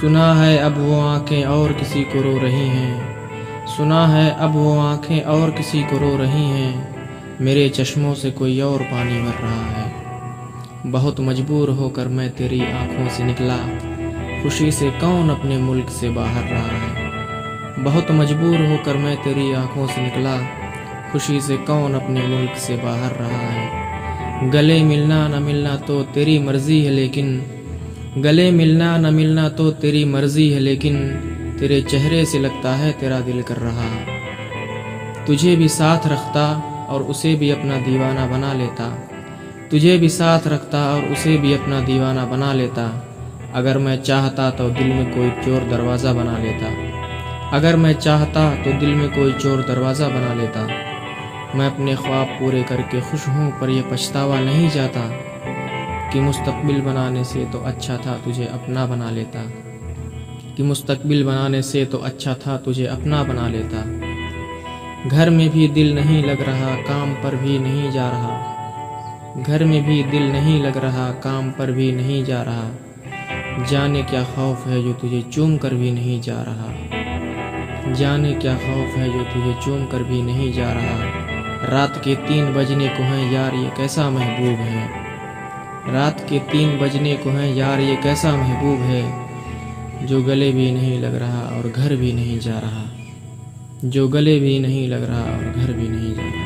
सुना है अब वो आँखें और किसी को रो रही हैं। सुना है अब वो आँखें और किसी को रो रही हैं। मेरे चश्मों से कोई और पानी भर रहा है। बहुत मजबूर होकर मैं तेरी आँखों से निकला। खुशी से कौन अपने मुल्क से बाहर रहा है? बहुत मजबूर होकर मैं तेरी आँखों से निकला। खुशी से कौन अपने मुल्क से बाहर रहा है? गले मिलना न मिलना तो तेरी मर्ज़ी है, लेकिन गले मिलना न मिलना तो तेरी मर्ज़ी है, लेकिन तेरे चेहरे से लगता है तेरा दिल कर रहा। तुझे भी साथ रखता और उसे भी अपना दीवाना बना लेता। तुझे भी साथ रखता और उसे भी अपना दीवाना बना लेता। अगर मैं चाहता तो दिल में कोई चोर दरवाज़ा बना लेता। अगर मैं चाहता तो दिल में कोई चोर दरवाज़ा बना लेता। मैं अपने ख्वाब पूरे करके खुश हूँ, पर यह पछतावा नहीं जाता। कि मुस्तकबिल बनाने से तो अच्छा था तुझे अपना बना लेता। कि मुस्तकबिल बनाने से तो अच्छा था तुझे अपना बना लेता। घर में भी दिल नहीं लग रहा, काम पर भी नहीं जा रहा। घर में भी दिल नहीं लग रहा, काम पर भी नहीं जा रहा। जाने क्या खौफ है जो तुझे चूम कर भी नहीं जा रहा। जाने क्या खौफ है जो तुझे चूम कर भी नहीं जा रहा। रात के तीन बजने को हैं, यार ये कैसा महबूब है। रात के तीन बजने को हैं। यार, ये कैसा महबूब है? जो गले भी नहीं लग रहा और घर भी नहीं जा रहा। जो गले भी नहीं लग रहा और घर भी नहीं जा रहा।